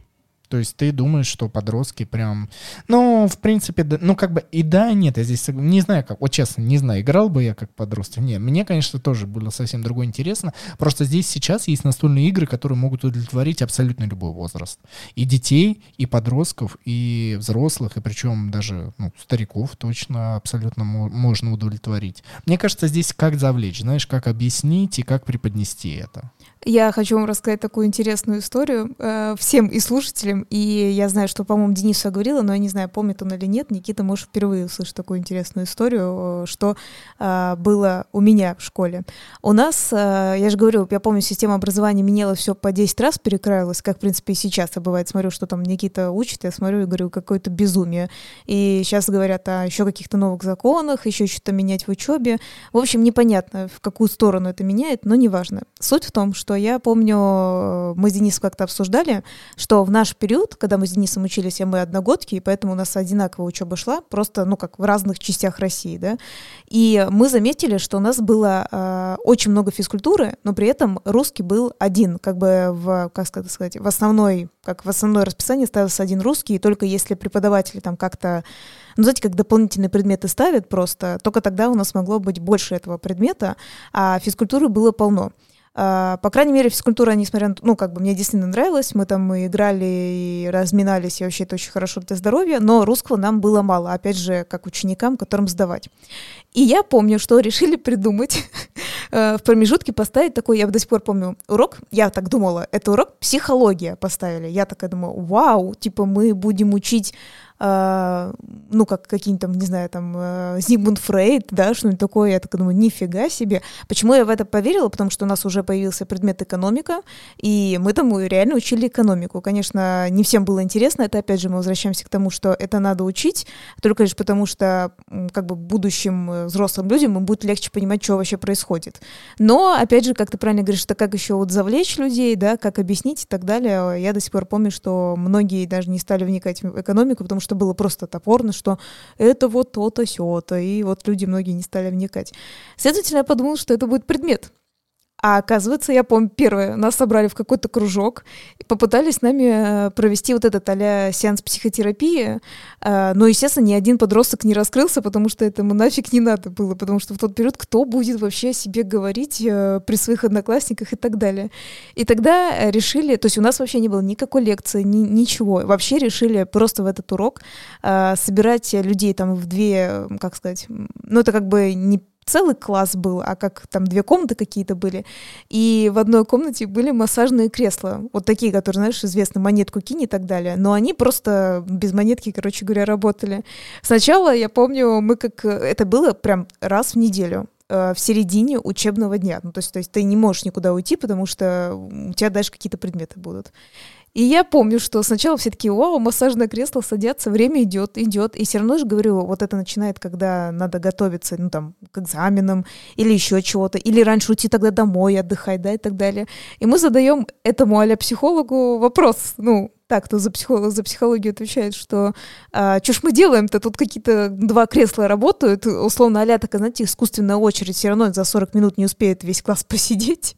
То есть ты думаешь, что подростки прям... Ну, в принципе, да, ну, как бы и да, и нет. Я здесь не знаю, как... Вот честно, не знаю, играл бы я как подросток. Нет, мне, конечно, тоже было совсем другое интересно. Просто здесь сейчас есть настольные игры, которые могут удовлетворить абсолютно любой возраст. И детей, и подростков, и взрослых, и причем даже ну, стариков точно абсолютно можно удовлетворить. Мне кажется, здесь как завлечь, знаешь, как объяснить и как преподнести это. Я хочу вам рассказать такую интересную историю э, всем и слушателям. И я знаю, что, по-моему, Денису говорила, но я не знаю, помнит он или нет. Никита, может, впервые услышать такую интересную историю, э, что э, было у меня в школе. У нас, э, я же говорю, я помню, система образования менялась все по 10 раз, перекраивалась, как, в принципе, и сейчас я бывает. Смотрю, что там Никита учит, я смотрю и говорю, какое-то безумие. И сейчас говорят о еще каких-то новых законах, еще что-то менять в учебе. В общем, непонятно, в какую сторону это меняет, но неважно. Суть в том, что я помню, э, мы с Денисом как-то обсуждали, что в наш период, когда мы с Денисом учились, а мы одногодки, и поэтому у нас одинаковая учеба шла, просто, ну, как в разных частях России, да, и мы заметили, что у нас было э, очень много физкультуры, но при этом русский был один, как бы в, как сказать, в основной, как в основное расписание ставился один русский, и только если преподаватели там как-то ну, знаете, как дополнительные предметы ставят просто, только тогда у нас могло быть больше этого предмета, а физкультуры было полно. А, по крайней мере, физкультура, несмотря на... Ну, как бы мне действительно нравилось, мы там и играли, и разминались, и вообще это очень хорошо для здоровья, но русского нам было мало, опять же, как ученикам, которым сдавать. И я помню, что решили придумать (laughs) э, в промежутке поставить такой, я до сих пор помню, урок, я так думала, это урок психология поставили. Я такая думаю, вау, типа мы будем учить ну, как какие-нибудь там, не знаю, там, э, Зигмунд Фрейд, да, что-нибудь такое, я так думаю, нифига себе. Почему я в это поверила? Потому что у нас уже появился предмет экономика, и мы там реально учили экономику. Конечно, не всем было интересно, это опять же мы возвращаемся к тому, что это надо учить, только лишь потому, что как бы будущим э, взрослым людям им будет легче понимать, что вообще происходит. Но, опять же, как ты правильно говоришь, это как еще вот завлечь людей, да, как объяснить и так далее. Я до сих пор помню, что многие даже не стали вникать в экономику, потому что что было просто топорно, что это вот то-то, сё-то, и вот люди многие не стали вникать. Следовательно, я подумала, что это будет предмет. А оказывается, я помню, первое, нас собрали в какой-то кружок, и попытались с нами э, провести вот этот а сеанс психотерапии, э, но, естественно, ни один подросток не раскрылся, потому что этому нафиг не надо было, потому что в тот период кто будет вообще о себе говорить э, при своих одноклассниках и так далее. И тогда решили, то есть у нас вообще не было никакой лекции, ни, ничего, вообще решили просто в этот урок собирать людей там в две, как сказать, ну это как бы не целый класс был, а как там две комнаты какие-то были. И в одной комнате были массажные кресла. Вот такие, которые, знаешь, известно, монетку кинь и так далее. Но они просто без монетки, короче говоря, работали. Сначала, я помню, мы как... Это было прям раз в неделю э, в середине учебного дня. Ну, то есть, то есть ты не можешь никуда уйти, потому что у тебя дальше какие-то предметы будут. И я помню, что сначала все такие, вау, массажное кресло садятся, время идет, идет. И все равно же говорю, вот это начинает, когда надо готовиться, ну там, к экзаменам или еще чего-то, или раньше уйти тогда домой отдыхать, да, и так далее. И мы задаем этому а психологу вопрос, ну, так, кто за, психолог, за психологию отвечает, что а, что ж мы делаем-то, тут какие-то два кресла работают, условно, а такая, знаете, искусственная очередь, все равно за 40 минут не успеет весь класс (laughs) посидеть,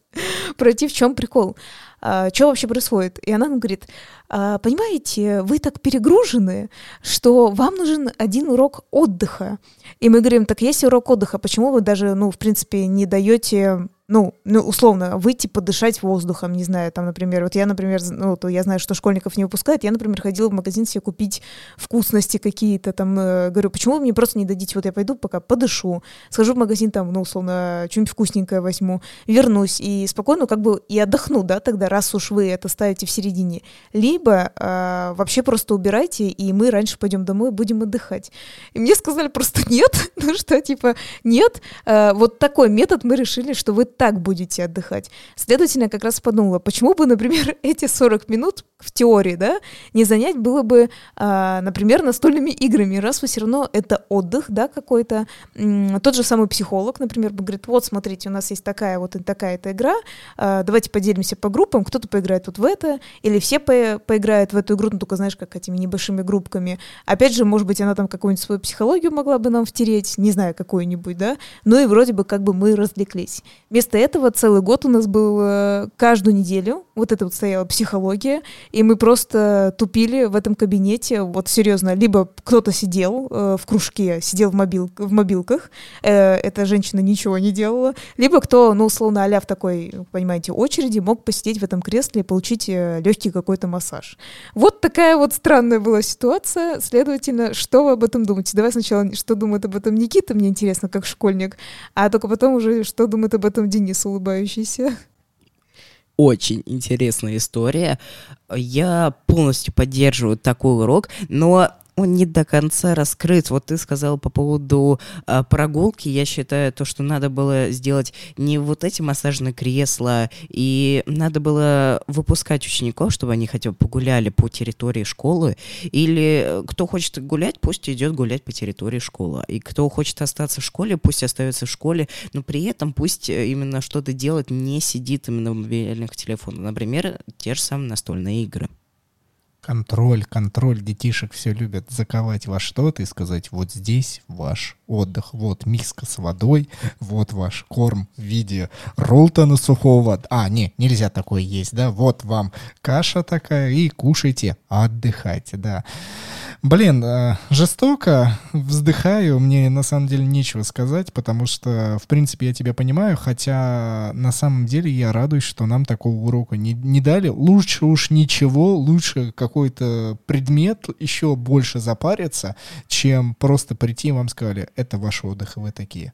пройти, в чем прикол. А, что вообще происходит? И она нам говорит, а, понимаете, вы так перегружены, что вам нужен один урок отдыха. И мы говорим, так есть урок отдыха, почему вы даже, ну, в принципе, не даете ну, ну, условно, выйти подышать воздухом, не знаю, там, например, вот я, например, ну, то я знаю, что школьников не выпускают, я, например, ходила в магазин себе купить вкусности какие-то, там, э, говорю, почему вы мне просто не дадите, вот я пойду пока подышу, схожу в магазин, там, ну, условно, что-нибудь вкусненькое возьму, вернусь и спокойно как бы и отдохну, да, тогда, раз уж вы это ставите в середине, либо э, вообще просто убирайте, и мы раньше пойдем домой, будем отдыхать. И мне сказали просто (laughs) нет, (laughs) ну что, типа, нет, э, вот такой метод мы решили, что вы так будете отдыхать. Следовательно, я как раз подумала, почему бы, например, (laughs) эти 40 минут в теории, да, не занять было бы, а, например, настольными играми, раз вы все равно это отдых, да, какой-то. Тот же самый психолог, например, говорит, вот, смотрите, у нас есть такая вот такая-то игра, а, давайте поделимся по группам, кто-то поиграет вот в это, или все по поиграют в эту игру, ну, только, знаешь, как этими небольшими группками. Опять же, может быть, она там какую-нибудь свою психологию могла бы нам втереть, не знаю, какую-нибудь, да, ну и вроде бы как бы мы развлеклись. Вместо этого целый год у нас был э, каждую неделю, вот это вот стояла психология, и мы просто тупили в этом кабинете, вот серьезно, либо кто-то сидел э, в кружке, сидел в, мобил, в мобилках, э, эта женщина ничего не делала, либо кто, ну, условно, а в такой, понимаете, очереди мог посидеть в этом кресле и получить э, легкий какой-то массаж. Вот такая вот странная была ситуация, следовательно, что вы об этом думаете? Давай сначала, что думает об этом Никита, мне интересно, как школьник, а только потом уже, что думает об этом Денис, улыбающийся очень интересная история. Я полностью поддерживаю такой урок, но он не до конца раскрыт. Вот ты сказал по поводу а, прогулки. Я считаю, то, что надо было сделать не вот эти массажные кресла, и надо было выпускать учеников, чтобы они хотя бы погуляли по территории школы. Или э, кто хочет гулять, пусть идет гулять по территории школы. И кто хочет остаться в школе, пусть остается в школе, но при этом пусть э, именно что-то делать, не сидит именно в мобильных телефонах. Например, те же самые настольные игры. Контроль, контроль. Детишек все любят заковать во что-то и сказать, вот здесь ваш отдых, вот миска с водой, вот ваш корм в виде ролтона сухого. А, не, нельзя такое есть, да, вот вам каша такая, и кушайте, отдыхайте, да. Блин, э, жестоко, вздыхаю, мне на самом деле нечего сказать, потому что, в принципе, я тебя понимаю, хотя на самом деле я радуюсь, что нам такого урока не, не дали. Лучше уж ничего, лучше какой-то предмет еще больше запариться, чем просто прийти и вам сказали, это ваш отдых, и вы такие...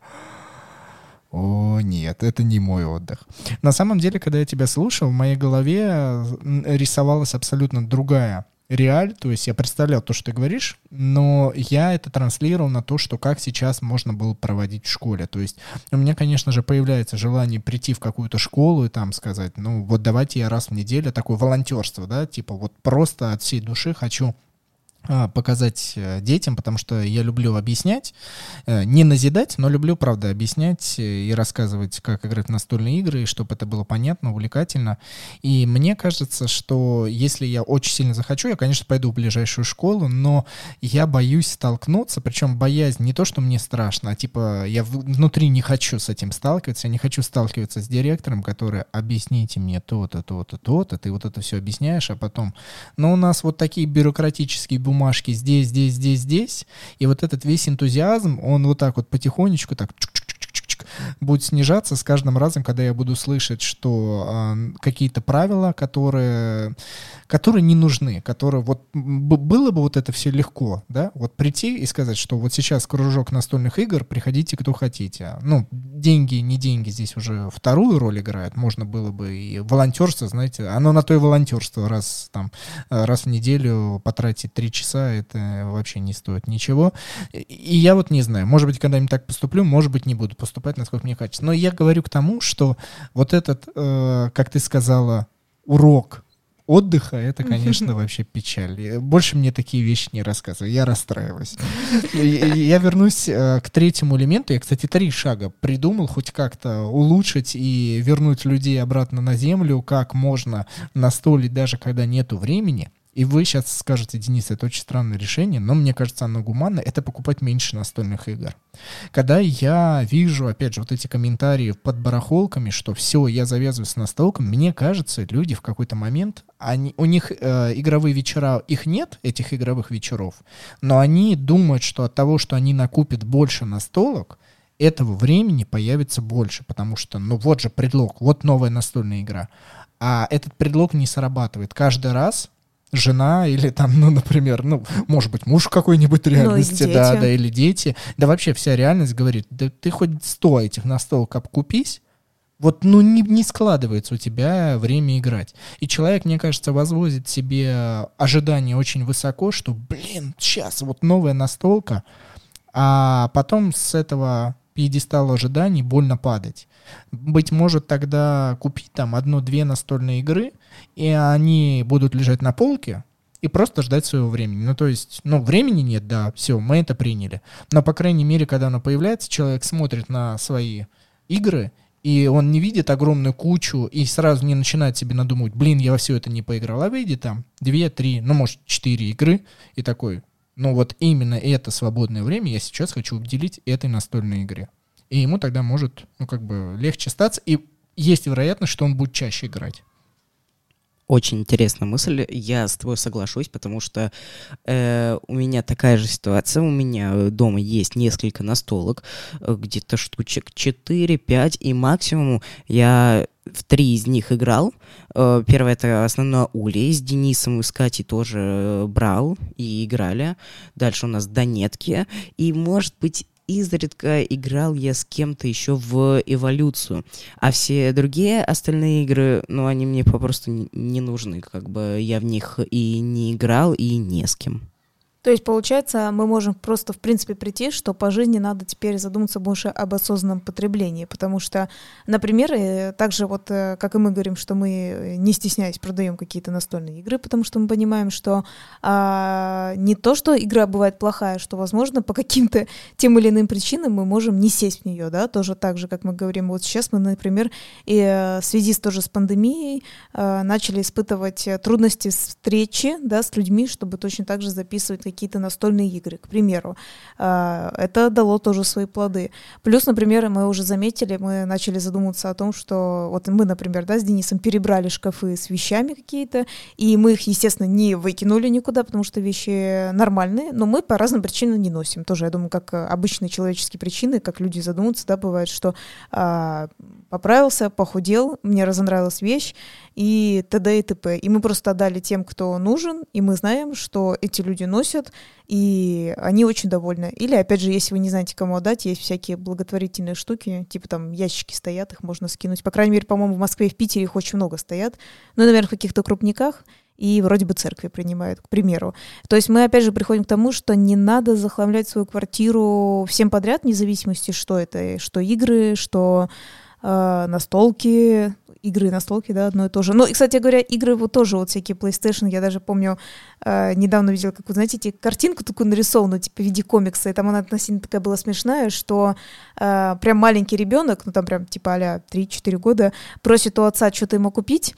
О, нет, это не мой отдых. На самом деле, когда я тебя слушал, в моей голове рисовалась абсолютно другая реаль, то есть я представлял то, что ты говоришь, но я это транслировал на то, что как сейчас можно было проводить в школе. То есть у меня, конечно же, появляется желание прийти в какую-то школу и там сказать, ну вот давайте я раз в неделю, такое волонтерство, да, типа вот просто от всей души хочу показать э, детям, потому что я люблю объяснять, э, не назидать, но люблю, правда, объяснять и рассказывать, как играть в настольные игры, чтобы это было понятно, увлекательно. И мне кажется, что если я очень сильно захочу, я, конечно, пойду в ближайшую школу, но я боюсь столкнуться, причем боязнь не то, что мне страшно, а типа я внутри не хочу с этим сталкиваться, я не хочу сталкиваться с директором, который объясните мне то-то, то-то, то-то, ты вот это все объясняешь, а потом, но у нас вот такие бюрократические бумаги, бумажки здесь, здесь, здесь, здесь. И вот этот весь энтузиазм, он вот так вот потихонечку так будет снижаться с каждым разом, когда я буду слышать, что э, какие-то правила, которые, которые не нужны, которые вот было бы вот это все легко, да, вот прийти и сказать, что вот сейчас кружок настольных игр, приходите кто хотите. Ну, деньги, не деньги здесь уже вторую роль играют, можно было бы и волонтерство, знаете, оно на то и волонтерство, раз там, раз в неделю потратить три часа, это вообще не стоит ничего. И я вот не знаю, может быть, когда-нибудь так поступлю, может быть, не буду поступать, насколько мне кажется. Но я говорю к тому, что вот этот, э, как ты сказала, урок отдыха, это, конечно, вообще печаль. Больше мне такие вещи не рассказывай, я расстраиваюсь. Я вернусь э, к третьему элементу. Я, кстати, три шага придумал хоть как-то улучшить и вернуть людей обратно на землю, как можно настолить даже когда нету времени. И вы сейчас скажете, Денис, это очень странное решение, но мне кажется, оно гуманно, это покупать меньше настольных игр. Когда я вижу, опять же, вот эти комментарии под барахолками, что все, я завязываю с настолком, мне кажется, люди в какой-то момент, они, у них э, игровые вечера, их нет, этих игровых вечеров, но они думают, что от того, что они накупят больше настолок, этого времени появится больше, потому что, ну вот же предлог, вот новая настольная игра. А этот предлог не срабатывает. Каждый раз жена или там, ну, например, ну, может быть, муж какой-нибудь ну, реальности, ну, да, да, или дети. Да вообще вся реальность говорит, да ты хоть сто этих настолок обкупись, вот, ну, не, не складывается у тебя время играть. И человек, мне кажется, возводит себе ожидания очень высоко, что, блин, сейчас вот новая настолка, а потом с этого пьедестала ожиданий больно падать. Быть может, тогда купить там одну-две настольные игры — и они будут лежать на полке и просто ждать своего времени. Ну, то есть, ну, времени нет, да, все, мы это приняли. Но, по крайней мере, когда оно появляется, человек смотрит на свои игры, и он не видит огромную кучу и сразу не начинает себе надумывать, блин, я во все это не поиграл, а видит там две, три, ну, может, четыре игры, и такой, ну, вот именно это свободное время я сейчас хочу уделить этой настольной игре. И ему тогда может, ну, как бы легче статься, и есть вероятность, что он будет чаще играть. Очень интересная мысль. Я с тобой соглашусь, потому что э, у меня такая же ситуация. У меня дома есть несколько настолок, э, где-то штучек 4-5, и максимум я в три из них играл. Э, первое это основное Ули с Денисом и с Катей тоже э, брал и играли. Дальше у нас Донетки. И, может быть, изредка играл я с кем-то еще в эволюцию. А все другие остальные игры, ну, они мне попросту не нужны. Как бы я в них и не играл, и не с кем. То есть, получается, мы можем просто, в принципе, прийти, что по жизни надо теперь задуматься больше об осознанном потреблении, потому что, например, э, также вот, э, как и мы говорим, что мы, э, не стесняясь, продаем какие-то настольные игры, потому что мы понимаем, что а, не то, что игра бывает плохая, что, возможно, по каким-то тем или иным причинам мы можем не сесть в нее, да, тоже так же, как мы говорим, вот сейчас мы, например, и в связи с тоже с пандемией начали испытывать трудности встречи, да, с людьми, чтобы точно так же записывать какие-то настольные игры, к примеру. А, это дало тоже свои плоды. Плюс, например, мы уже заметили, мы начали задумываться о том, что вот мы, например, да, с Денисом перебрали шкафы с вещами какие-то, и мы их, естественно, не выкинули никуда, потому что вещи нормальные, но мы по разным причинам не носим. Тоже, я думаю, как обычные человеческие причины, как люди задумываются, да, бывает, что а, поправился, похудел, мне разонравилась вещь, и т.д. и т.п. И мы просто отдали тем, кто нужен, и мы знаем, что эти люди носят, и они очень довольны. Или, опять же, если вы не знаете, кому отдать, есть всякие благотворительные штуки, типа там ящики стоят, их можно скинуть. По крайней мере, по-моему, в Москве и в Питере их очень много стоят. Ну, наверное, в каких-то крупниках и вроде бы церкви принимают, к примеру. То есть мы опять же приходим к тому, что не надо захламлять свою квартиру всем подряд, вне зависимости, что это, что игры, что э, настолки, игры настолки, да, одно и то же. Ну, и, кстати говоря, игры вот тоже вот всякие PlayStation, я даже помню, э, недавно видела, как вы знаете, картинку такую нарисованную, типа в виде комикса, и там она относительно такая была смешная, что э, прям маленький ребенок, ну там прям типа а 3-4 года, просит у отца что-то ему купить,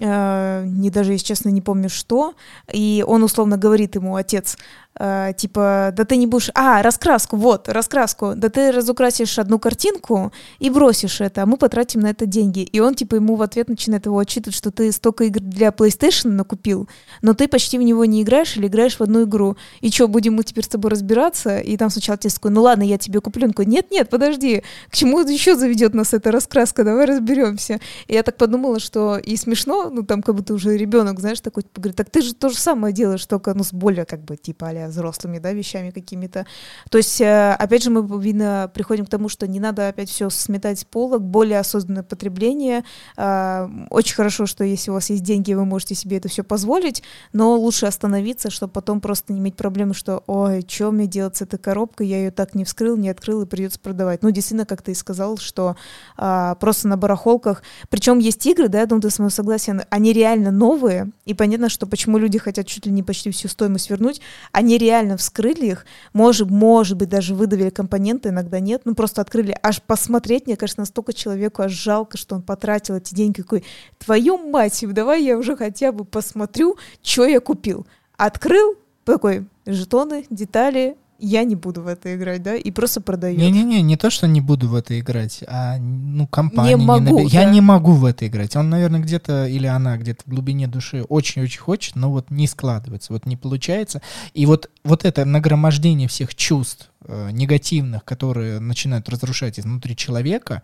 не даже, если честно, не помню что, и он условно говорит ему, отец, э, типа, да ты не будешь... А, раскраску, вот, раскраску. Да ты разукрасишь одну картинку и бросишь это, а мы потратим на это деньги. И он, типа, ему в ответ начинает его отчитывать, что ты столько игр для PlayStation накупил, но ты почти в него не играешь или играешь в одну игру. И что, будем мы теперь с тобой разбираться? И там сначала отец такой, ну ладно, я тебе куплю. Он такой, нет-нет, подожди, к чему еще заведет нас эта раскраска, давай разберемся. И я так подумала, что и смешно, ну там как будто уже ребенок, знаешь, такой, говорит, так ты же то же самое делаешь, только ну с более как бы типа а более взрослыми, да, вещами какими-то. То есть, э, опять же, мы, видно, приходим к тому, что не надо опять все сметать с полок, более осознанное потребление. Э, очень хорошо, что если у вас есть деньги, вы можете себе это все позволить, но лучше остановиться, чтобы потом просто не иметь проблемы, что, ой, что мне делать с этой коробкой, я ее так не вскрыл, не открыл и придется продавать. Ну, действительно, как ты и сказал, что а, просто на барахолках, причем есть игры, да, я думаю, ты с моим согласен, они реально новые, и понятно, что почему люди хотят чуть ли не почти всю стоимость вернуть, они реально вскрыли их, может, может быть, даже выдавили компоненты, иногда нет, ну, просто открыли, аж посмотреть, мне кажется, настолько человеку аж жалко, что он потратил эти деньги, какой, твою мать, давай я уже хотя бы посмотрю, что я купил. Открыл, такой, жетоны, детали, я не буду в это играть, да, и просто продаю. Не-не-не, не то, что не буду в это играть, а, ну, компания... Не могу, наби... да. Я не могу в это играть. Он, наверное, где-то, или она где-то в глубине души очень-очень хочет, но вот не складывается, вот не получается. И вот, вот это нагромождение всех чувств, э, негативных, которые начинают разрушать изнутри человека,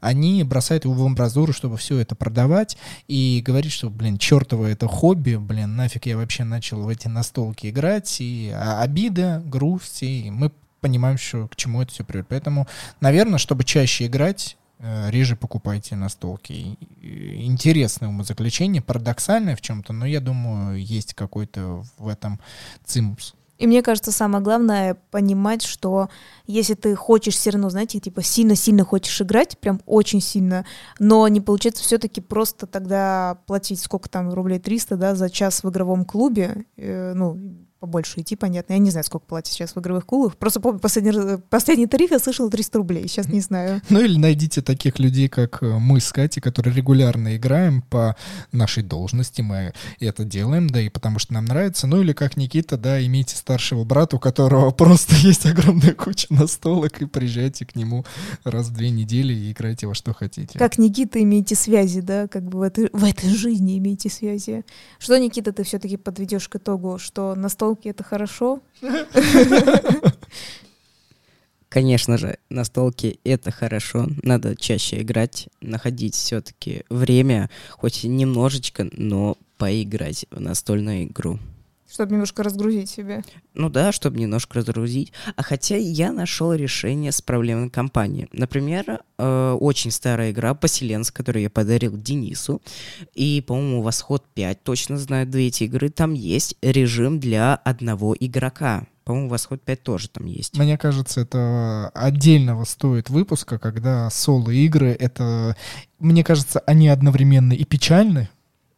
они бросают его в амбразуру, чтобы все это продавать и говорить, что, блин, чертово это хобби, блин, нафиг я вообще начал в эти настолки играть, и а, обида, грусть, и мы понимаем, что к чему это все приводит. Поэтому, наверное, чтобы чаще играть, э, реже покупайте настолки. Интересное умозаключение, парадоксальное в чем-то, но я думаю, есть какой-то в этом цимус. И мне кажется, самое главное понимать, что если ты хочешь все равно, знаете, типа сильно-сильно хочешь играть, прям очень сильно, но не получается все-таки просто тогда платить сколько там рублей 300, да, за час в игровом клубе, э, ну, побольше идти, понятно. Я не знаю, сколько платят сейчас в игровых клубах. Просто помню, последний, последний тариф я слышала 300 рублей, сейчас не знаю. Ну или найдите таких людей, как э, мы с Катей, которые регулярно играем по нашей должности, мы это делаем, да и потому что нам нравится. Ну или как Никита, да, имейте старшего брата, у которого (laughs) просто есть огромная куча настолок, и приезжайте к нему раз в две недели и играйте во что хотите. Как Никита, имейте связи, да, как бы в этой, в этой жизни имейте связи. Что, Никита, ты все-таки подведешь к итогу, что настолки это хорошо? Конечно же, настолки это хорошо, надо чаще играть, находить все-таки время, хоть немножечко, но поиграть в настольную игру. Чтобы немножко разгрузить себя. Ну да, чтобы немножко разгрузить. А хотя я нашел решение с проблемой компании. Например, э, очень старая игра «Поселенц», которую я подарил Денису. И, по-моему, «Восход 5», точно знаю две эти игры. Там есть режим для одного игрока. По-моему, «Восход 5» тоже там есть. Мне кажется, это отдельного стоит выпуска, когда соло-игры, это, мне кажется, они одновременно и печальны,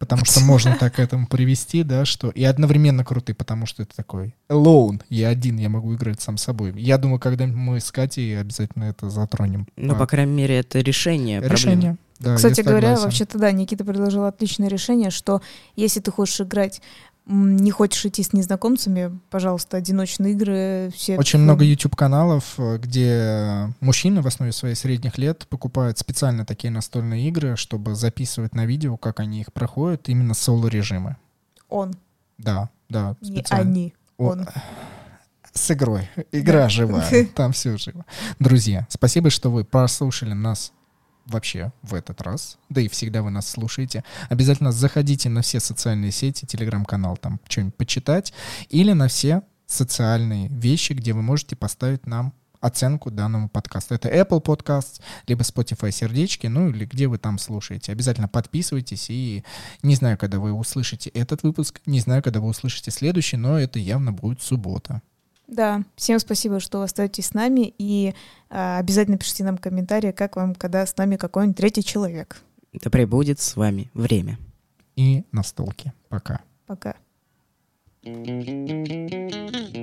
потому что (laughs) можно так к этому привести, да, что и одновременно круты, потому что это такой alone, я один, я могу играть сам собой. Я думаю, когда мы с Катей обязательно это затронем. Ну, А, по крайней мере, это решение проблемы. решение. Да, Кстати говоря, вообще-то да, Никита предложил отличное решение, что если ты хочешь играть, не хочешь идти с незнакомцами, пожалуйста, одиночные игры, все... Очень много YouTube-каналов, э, где мужчины в основе своих средних лет покупают специально такие настольные игры, чтобы записывать на видео, как они их проходят, именно соло-режимы. Он, Да, да, не специально. они, О, он. С игрой. Игра Да. живая. (laughs) Там все живо. Друзья, спасибо, что вы прослушали нас вообще в этот раз. Да и всегда вы нас слушаете. Обязательно заходите на все социальные сети, телеграм-канал, там что-нибудь почитать. Или на все социальные вещи, где вы можете поставить нам оценку данному подкасту. Это Apple Podcast, либо Spotify сердечки, ну или где вы там слушаете. Обязательно подписывайтесь и не знаю, когда вы услышите этот выпуск, не знаю, когда вы услышите следующий, но это явно будет суббота. Да, всем спасибо, что вы остаетесь с нами, и а, обязательно пишите нам комментарии, как вам, когда с нами какой-нибудь третий человек. Да пребудет с вами время. И настолки. Пока. Пока. You.